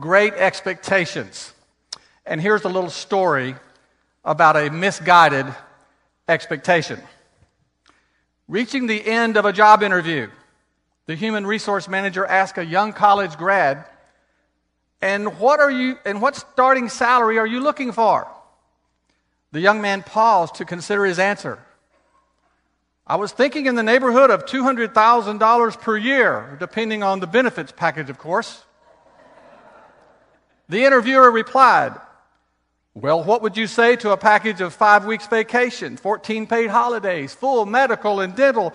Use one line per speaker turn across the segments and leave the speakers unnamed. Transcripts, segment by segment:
great expectations. And here's a little story about a misguided expectation. Reaching the end of a job interview, the human resource manager asked a young college grad, "And what are you and what starting salary are you looking for?" The young man paused to consider his answer. I was thinking in the neighborhood of $200,000 per year, depending on the benefits package, of course. The interviewer replied, Well, what would you say to a package of five weeks vacation, 14 paid holidays, full medical and dental,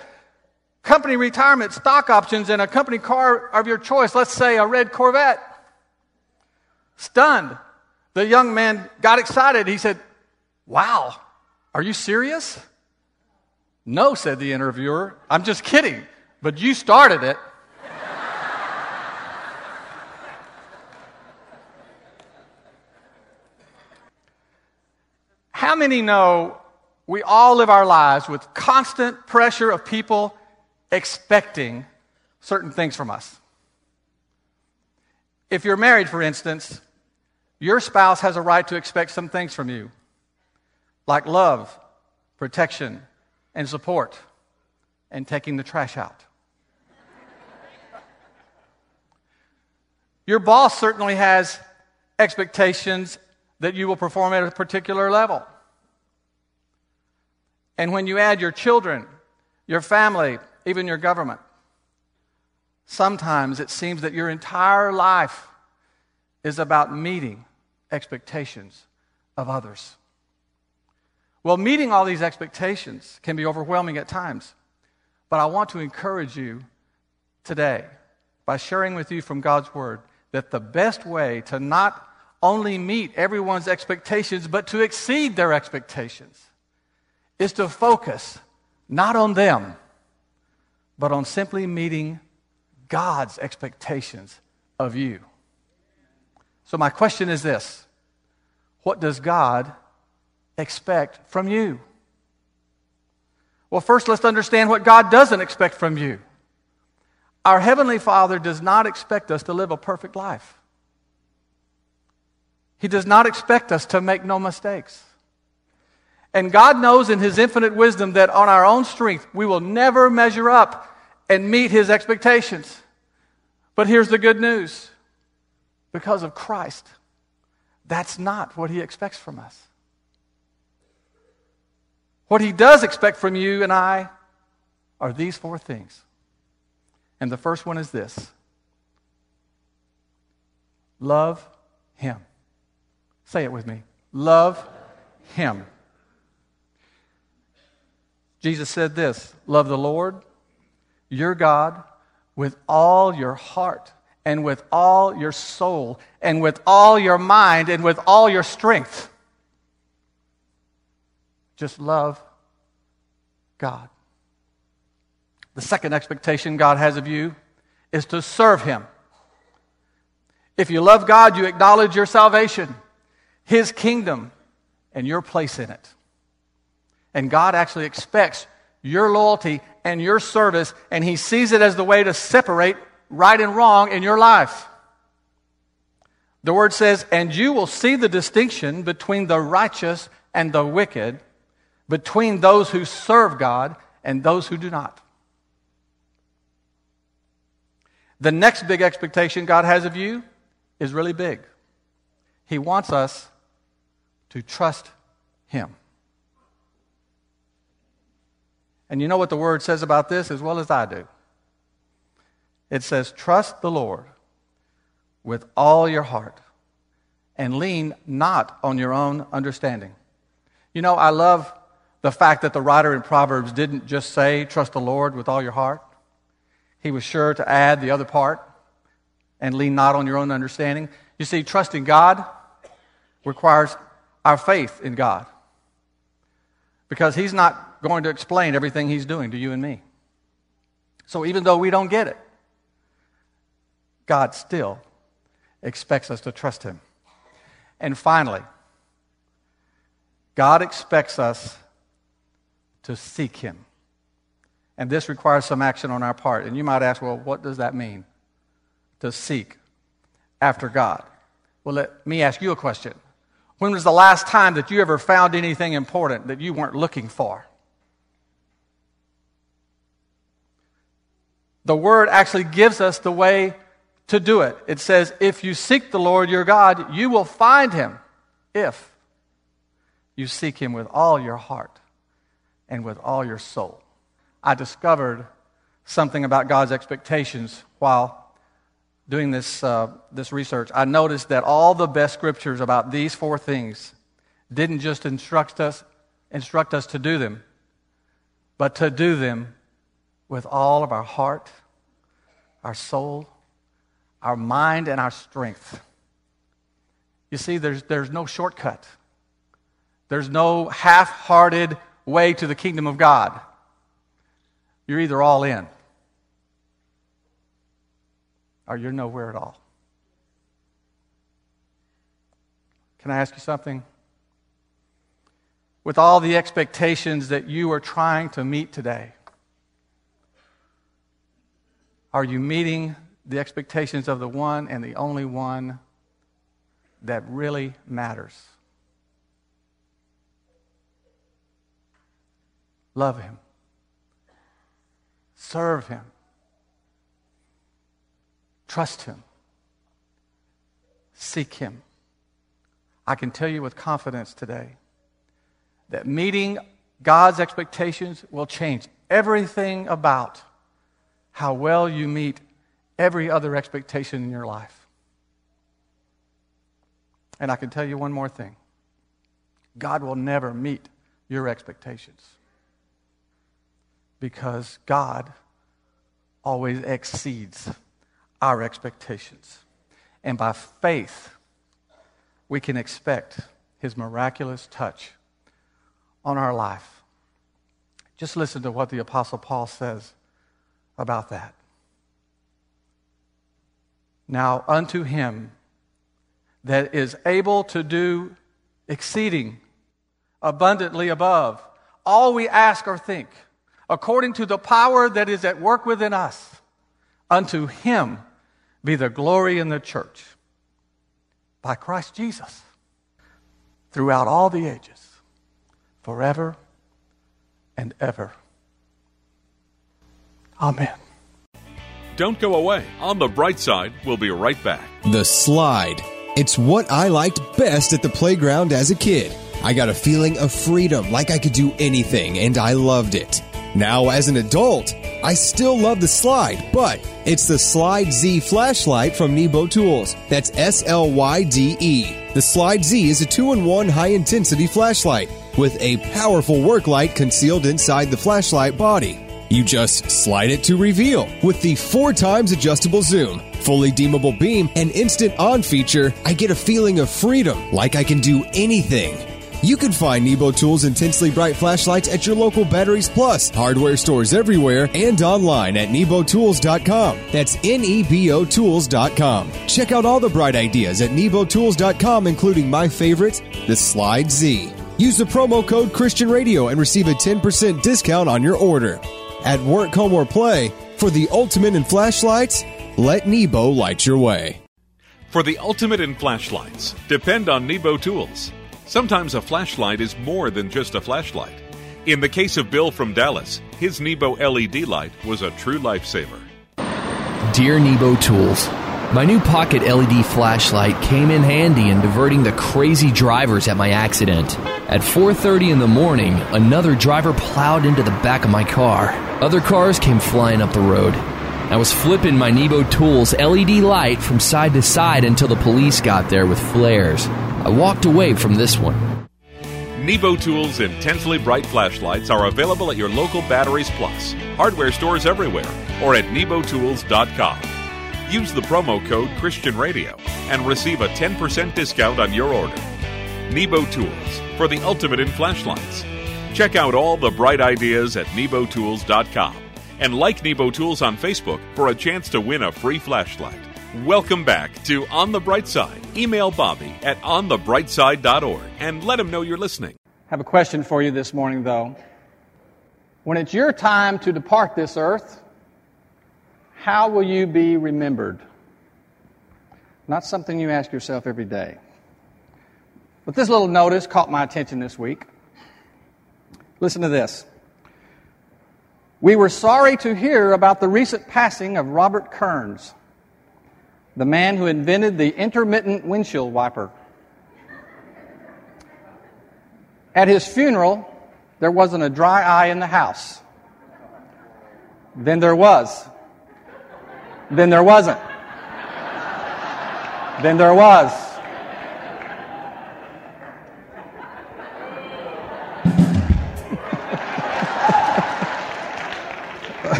company retirement, stock options, and a company car of your choice, let's say a red Corvette? Stunned, the young man got excited. He said, Wow, are you serious? No, said the interviewer. I'm just kidding, but you started it. How many know we all live our lives with constant pressure of people expecting certain things from us? If you're married, for instance, your spouse has a right to expect some things from you, like love, protection, and support, and taking the trash out. Your boss certainly has expectations that you will perform at a particular level. And when you add your children, your family, even your government, sometimes it seems that your entire life is about meeting expectations of others. Well, meeting all these expectations can be overwhelming at times. But I want to encourage you today by sharing with you from God's Word that the best way to not only meet everyone's expectations, but to exceed their expectations is to focus not on them, but on simply meeting God's expectations of you. So, my question is this What does God expect from you? Well, first, let's understand what God doesn't expect from you. Our Heavenly Father does not expect us to live a perfect life. He does not expect us to make no mistakes. And God knows in His infinite wisdom that on our own strength, we will never measure up and meet His expectations. But here's the good news because of Christ, that's not what He expects from us. What He does expect from you and I are these four things. And the first one is this love Him. Say it with me. Love Him. Jesus said this Love the Lord, your God, with all your heart, and with all your soul, and with all your mind, and with all your strength. Just love God. The second expectation God has of you is to serve Him. If you love God, you acknowledge your salvation, His kingdom, and your place in it. And God actually expects your loyalty and your service, and He sees it as the way to separate right and wrong in your life. The word says, and you will see the distinction between the righteous and the wicked, between those who serve God and those who do not. The next big expectation God has of you is really big. He wants us to trust Him. And you know what the word says about this as well as I do? It says, Trust the Lord with all your heart and lean not on your own understanding. You know, I love the fact that the writer in Proverbs didn't just say, Trust the Lord with all your heart. He was sure to add the other part and lean not on your own understanding. You see, trusting God requires our faith in God because He's not going to explain everything He's doing to you and me. So even though we don't get it, God still expects us to trust Him. And finally, God expects us to seek Him. And this requires some action on our part. And you might ask, well, what does that mean? To seek after God. Well, let me ask you a question. When was the last time that you ever found anything important that you weren't looking for? The word actually gives us the way to do it. It says, If you seek the Lord your God, you will find him if you seek him with all your heart and with all your soul. I discovered something about God's expectations while doing this, uh, this research. I noticed that all the best scriptures about these four things didn't just instruct us, instruct us to do them, but to do them with all of our heart, our soul, our mind, and our strength. You see, there's, there's no shortcut. There's no half hearted way to the kingdom of God. You're either all in or you're nowhere at all. Can I ask you something? With all the expectations that you are trying to meet today, are you meeting the expectations of the one and the only one that really matters? Love him. Serve him. Trust him. Seek him. I can tell you with confidence today that meeting God's expectations will change everything about how well you meet every other expectation in your life. And I can tell you one more thing God will never meet your expectations because God always exceeds our expectations. And by faith, we can expect His miraculous touch on our life. Just listen to what the Apostle Paul says about that. Now, unto him that is able to do exceeding abundantly above all we ask or think, according to the power that is at work within us, unto him be the glory in the church by Christ Jesus throughout all the ages, forever and ever. Amen.
Don't go away. On the bright side, we'll be right back.
The slide. It's what I liked best at the playground as a kid. I got a feeling of freedom, like I could do anything, and I loved it. Now, as an adult, I still love the slide, but it's the Slide Z flashlight from Nebo Tools. That's S L Y D E. The Slide Z is a two in one high intensity flashlight with a powerful work light concealed inside the flashlight body. You just slide it to reveal. With the four times adjustable zoom, fully dimmable beam, and instant on feature, I get a feeling of freedom, like I can do anything. You can find Nebo Tools intensely bright flashlights at your local Batteries Plus, hardware stores everywhere, and online at nebotools.com. That's N E B O Tools.com. Check out all the bright ideas at nebotools.com, including my favorite, the Slide Z. Use the promo code Christian Radio and receive a 10% discount on your order. At work, home, or play, for the ultimate in flashlights, let Nebo light your way.
For the ultimate in flashlights, depend on Nebo Tools. Sometimes a flashlight is more than just a flashlight. In the case of Bill from Dallas, his Nebo LED light was a true lifesaver.
Dear Nebo Tools, my new pocket LED flashlight came in handy in diverting the crazy drivers at my accident. At 4:30 in the morning, another driver plowed into the back of my car. Other cars came flying up the road. I was flipping my Nebo Tools LED light from side to side until the police got there with flares. I walked away from this one.
Nebo Tools intensely bright flashlights are available at your local Batteries Plus, hardware stores everywhere, or at nebotools.com. Use the promo code Christian Radio and receive a 10% discount on your order. Nebo Tools for the ultimate in flashlights. Check out all the bright ideas at nebotools.com and like Nebo Tools on Facebook for a chance to win a free flashlight. Welcome back to On the Bright Side. Email Bobby at onthebrightside.org and let him know you're listening.
I have a question for you this morning, though. When it's your time to depart this earth, how will you be remembered? Not something you ask yourself every day. But this little notice caught my attention this week. Listen to this. We were sorry to hear about the recent passing of Robert Kearns the man who invented the intermittent windshield wiper. At his funeral, there wasn't a dry eye in the house. Then there was. Then there wasn't. Then there was.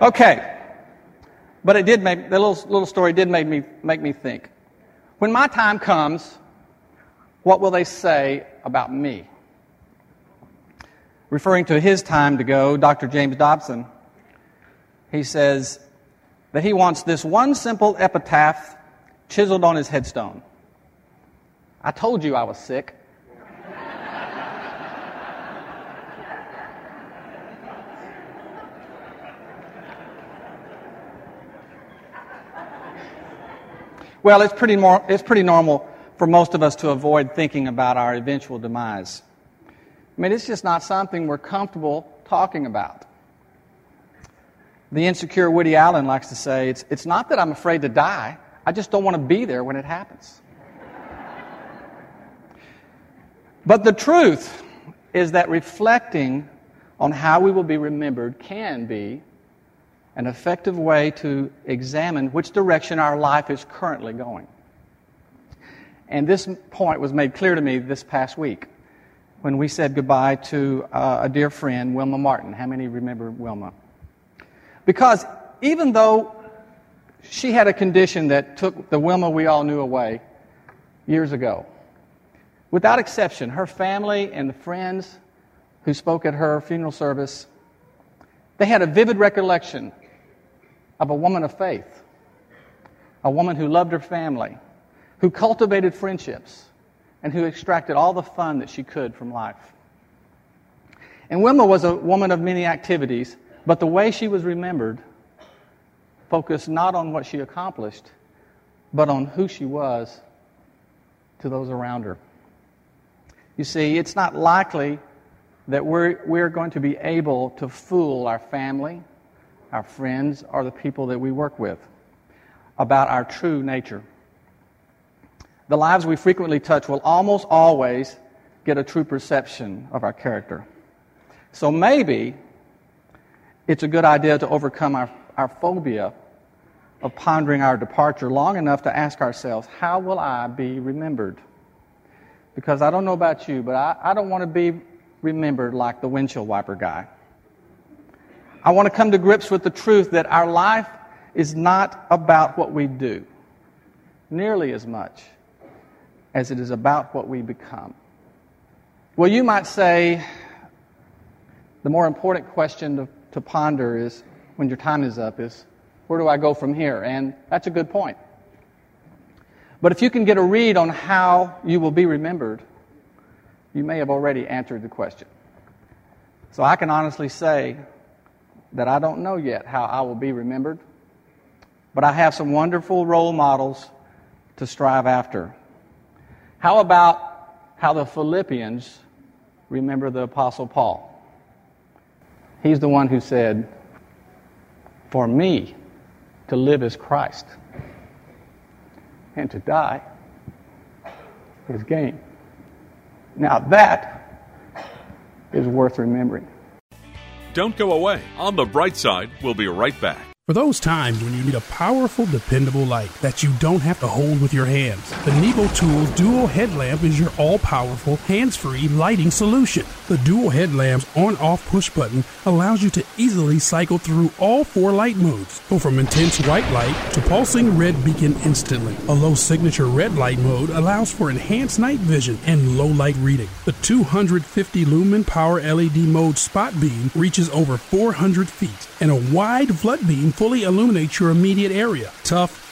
Okay. But it did make, the little, little story did make me, make me think. When my time comes, what will they say about me? Referring to his time to go, Dr. James Dobson, he says that he wants this one simple epitaph chiseled on his headstone. I told you I was sick. Well, it's pretty, more, it's pretty normal for most of us to avoid thinking about our eventual demise. I mean, it's just not something we're comfortable talking about. The insecure Woody Allen likes to say, it's, it's not that I'm afraid to die, I just don't want to be there when it happens. but the truth is that reflecting on how we will be remembered can be an effective way to examine which direction our life is currently going. And this point was made clear to me this past week when we said goodbye to uh, a dear friend, Wilma Martin. How many remember Wilma? Because even though she had a condition that took the Wilma we all knew away years ago, without exception, her family and the friends who spoke at her funeral service, they had a vivid recollection of a woman of faith, a woman who loved her family, who cultivated friendships, and who extracted all the fun that she could from life. And Wilma was a woman of many activities, but the way she was remembered focused not on what she accomplished, but on who she was to those around her. You see, it's not likely that we're, we're going to be able to fool our family, our friends, or the people that we work with about our true nature. The lives we frequently touch will almost always get a true perception of our character. So maybe it's a good idea to overcome our, our phobia of pondering our departure long enough to ask ourselves, how will I be remembered? Because I don't know about you, but I, I don't want to be remembered like the windshield wiper guy. I want to come to grips with the truth that our life is not about what we do nearly as much as it is about what we become. Well, you might say the more important question to, to ponder is when your time is up is where do I go from here? And that's a good point. But if you can get a read on how you will be remembered, you may have already answered the question. So I can honestly say that I don't know yet how I will be remembered, but I have some wonderful role models to strive after. How about how the Philippians remember the Apostle Paul? He's the one who said, For me to live is Christ, and to die is gain. Now that is worth remembering.
Don't go away. On the bright side, we'll be right back.
For those times when you need a powerful, dependable light that you don't have to hold with your hands, the Nebo Tools Dual Headlamp is your all powerful, hands free lighting solution. The dual headlamp's on off push button allows you to easily cycle through all four light modes. Go from intense white light to pulsing red beacon instantly. A low signature red light mode allows for enhanced night vision and low light reading. The 250 lumen power LED mode spot beam reaches over 400 feet, and a wide flood beam fully illuminates your immediate area. Tough,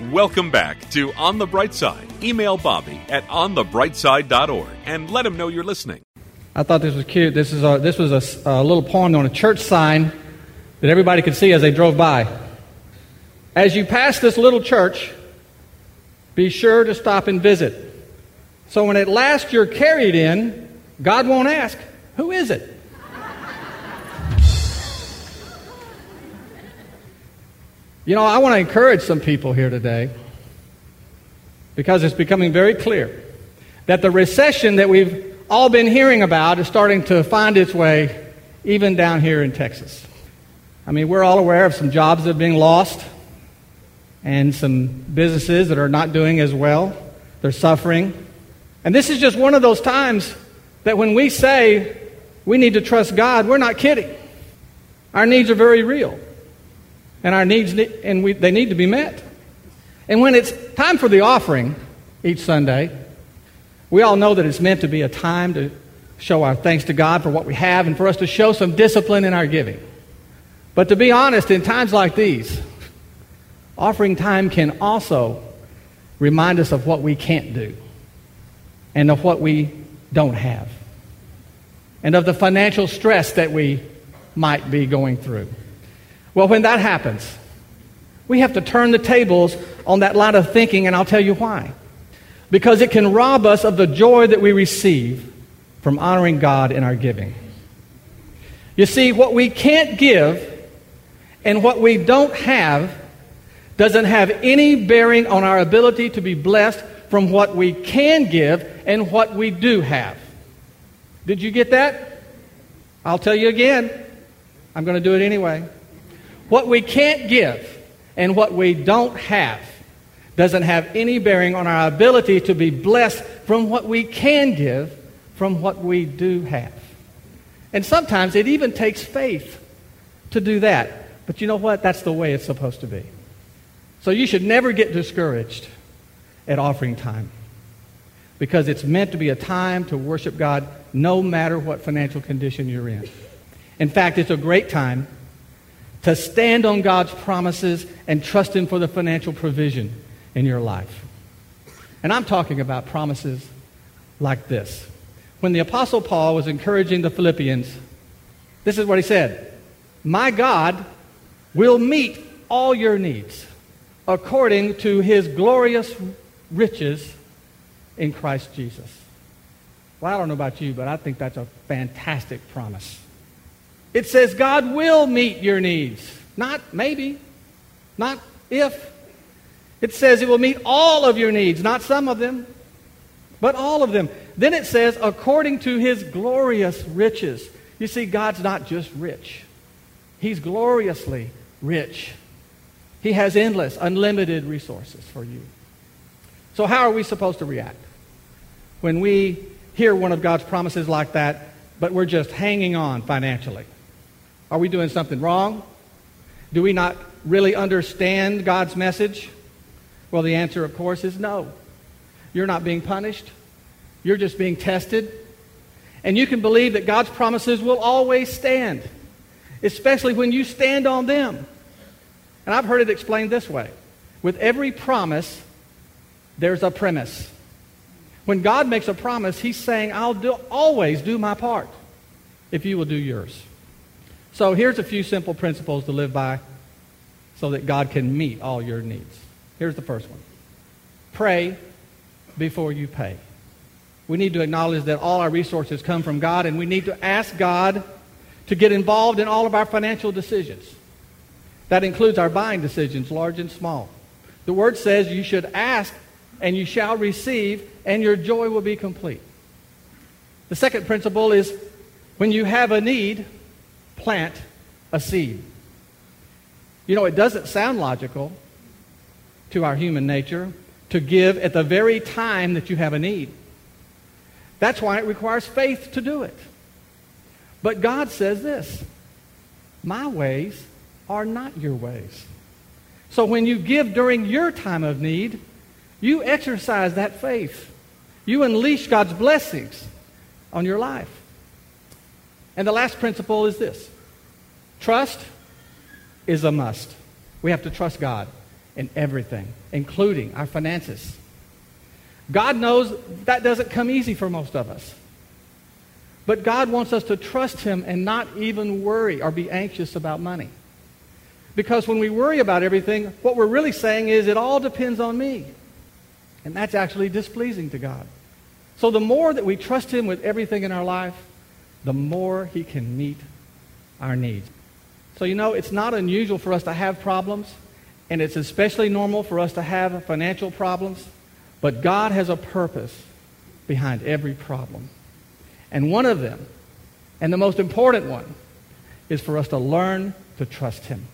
Welcome back to On the Bright Side. Email Bobby at onthebrightside.org and let him know you're listening.
I thought this was cute. This, is a, this was a, a little poem on a church sign that everybody could see as they drove by. As you pass this little church, be sure to stop and visit. So when at last you're carried in, God won't ask, Who is it? You know, I want to encourage some people here today because it's becoming very clear that the recession that we've all been hearing about is starting to find its way even down here in Texas. I mean, we're all aware of some jobs that are being lost and some businesses that are not doing as well. They're suffering. And this is just one of those times that when we say we need to trust God, we're not kidding. Our needs are very real and our needs and we, they need to be met. And when it's time for the offering each Sunday, we all know that it's meant to be a time to show our thanks to God for what we have and for us to show some discipline in our giving. But to be honest, in times like these, offering time can also remind us of what we can't do and of what we don't have and of the financial stress that we might be going through. Well, when that happens, we have to turn the tables on that line of thinking, and I'll tell you why. Because it can rob us of the joy that we receive from honoring God in our giving. You see, what we can't give and what we don't have doesn't have any bearing on our ability to be blessed from what we can give and what we do have. Did you get that? I'll tell you again. I'm going to do it anyway. What we can't give and what we don't have doesn't have any bearing on our ability to be blessed from what we can give from what we do have. And sometimes it even takes faith to do that. But you know what? That's the way it's supposed to be. So you should never get discouraged at offering time because it's meant to be a time to worship God no matter what financial condition you're in. In fact, it's a great time to stand on God's promises and trust Him for the financial provision in your life. And I'm talking about promises like this. When the Apostle Paul was encouraging the Philippians, this is what he said My God will meet all your needs according to his glorious riches in Christ Jesus. Well, I don't know about you, but I think that's a fantastic promise. It says God will meet your needs. Not maybe, not if. It says it will meet all of your needs, not some of them, but all of them. Then it says, according to his glorious riches. You see, God's not just rich, he's gloriously rich. He has endless, unlimited resources for you. So, how are we supposed to react when we hear one of God's promises like that, but we're just hanging on financially? Are we doing something wrong? Do we not really understand God's message? Well, the answer, of course, is no. You're not being punished. you're just being tested. And you can believe that God's promises will always stand, especially when you stand on them. And I've heard it explained this way with every promise, there's a premise. When God makes a promise, He's saying, I'll do, always do my part if you will do yours. So here's a few simple principles to live by so that God can meet all your needs. Here's the first one pray before you pay. We need to acknowledge that all our resources come from God, and we need to ask God to get involved in all of our financial decisions. That includes our buying decisions, large and small. The Word says you should ask, and you shall receive, and your joy will be complete. The second principle is when you have a need, plant a seed. You know, it doesn't sound logical to our human nature to give at the very time that you have a need. That's why it requires faith to do it. But God says this My ways are not your ways. So when you give during your time of need, you exercise that faith. You unleash God's blessings on your life. And the last principle is this trust is a must. We have to trust God in everything, including our finances. God knows that doesn't come easy for most of us. But God wants us to trust Him and not even worry or be anxious about money. Because when we worry about everything, what we're really saying is it all depends on me. And that's actually displeasing to God. So the more that we trust Him with everything in our life, the more He can meet our needs. So, you know, it's not unusual for us to have problems, and it's especially normal for us to have financial problems. But God has a purpose behind every problem. And one of them, and the most important one, is for us to learn to trust Him.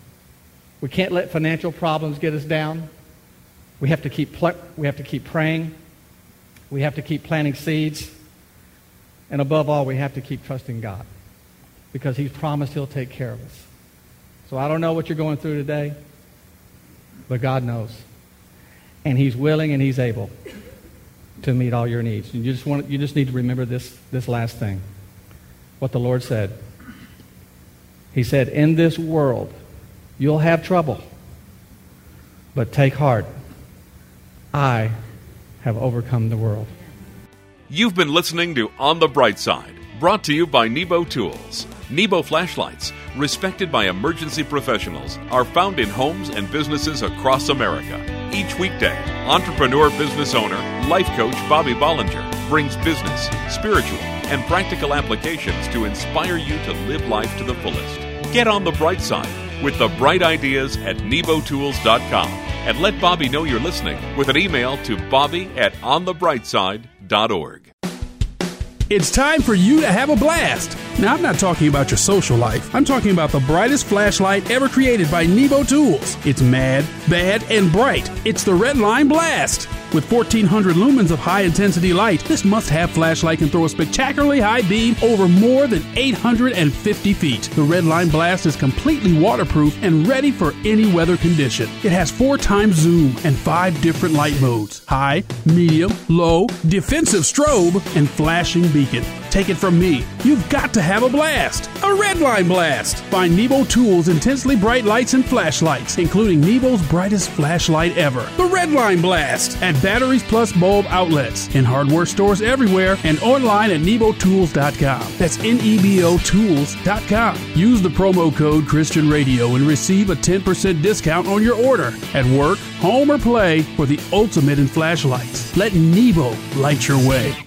We can't let financial problems get us down. We have to keep, pl- we have to keep praying. We have to keep planting seeds. And above all, we have to keep trusting God because He's promised He'll take care of us. So I don't know what you're going through today, but God knows and He's willing and He's able to meet all your needs. And you just, want, you just need to remember this, this last thing what the Lord said. He said, In this world, you'll have trouble, but take heart. I have overcome the world.
You've been listening to On the Bright Side, brought to you by Nebo Tools. Nebo flashlights, respected by emergency professionals, are found in homes and businesses across America. Each weekday, entrepreneur business owner, life coach Bobby Bollinger brings business, spiritual, and practical applications to inspire you to live life to the fullest. Get on the bright side with the bright ideas at nebotools.com and let Bobby know you're listening with an email to bobby at onthebrightside.org.
It's time for you to have a blast. Now, I'm not talking about your social life. I'm talking about the brightest flashlight ever created by Nebo Tools. It's mad, bad, and bright. It's the Redline Blast. With 1400 lumens of high intensity light, this must have flashlight can throw a spectacularly high beam over more than 850 feet. The Redline Blast is completely waterproof and ready for any weather condition. It has four times zoom and five different light modes high, medium, low, defensive strobe, and flashing beacon. Take it from me, you've got to have a blast. A Redline Blast. Find Nebo Tools intensely bright lights and flashlights, including Nebo's brightest flashlight ever. The Redline Blast at Batteries Plus bulb outlets in hardware stores everywhere and online at nebotools.com. That's N E B O Tools.com. Use the promo code Christian Radio and receive a 10% discount on your order at work, home, or play for the ultimate in flashlights. Let Nebo light your way.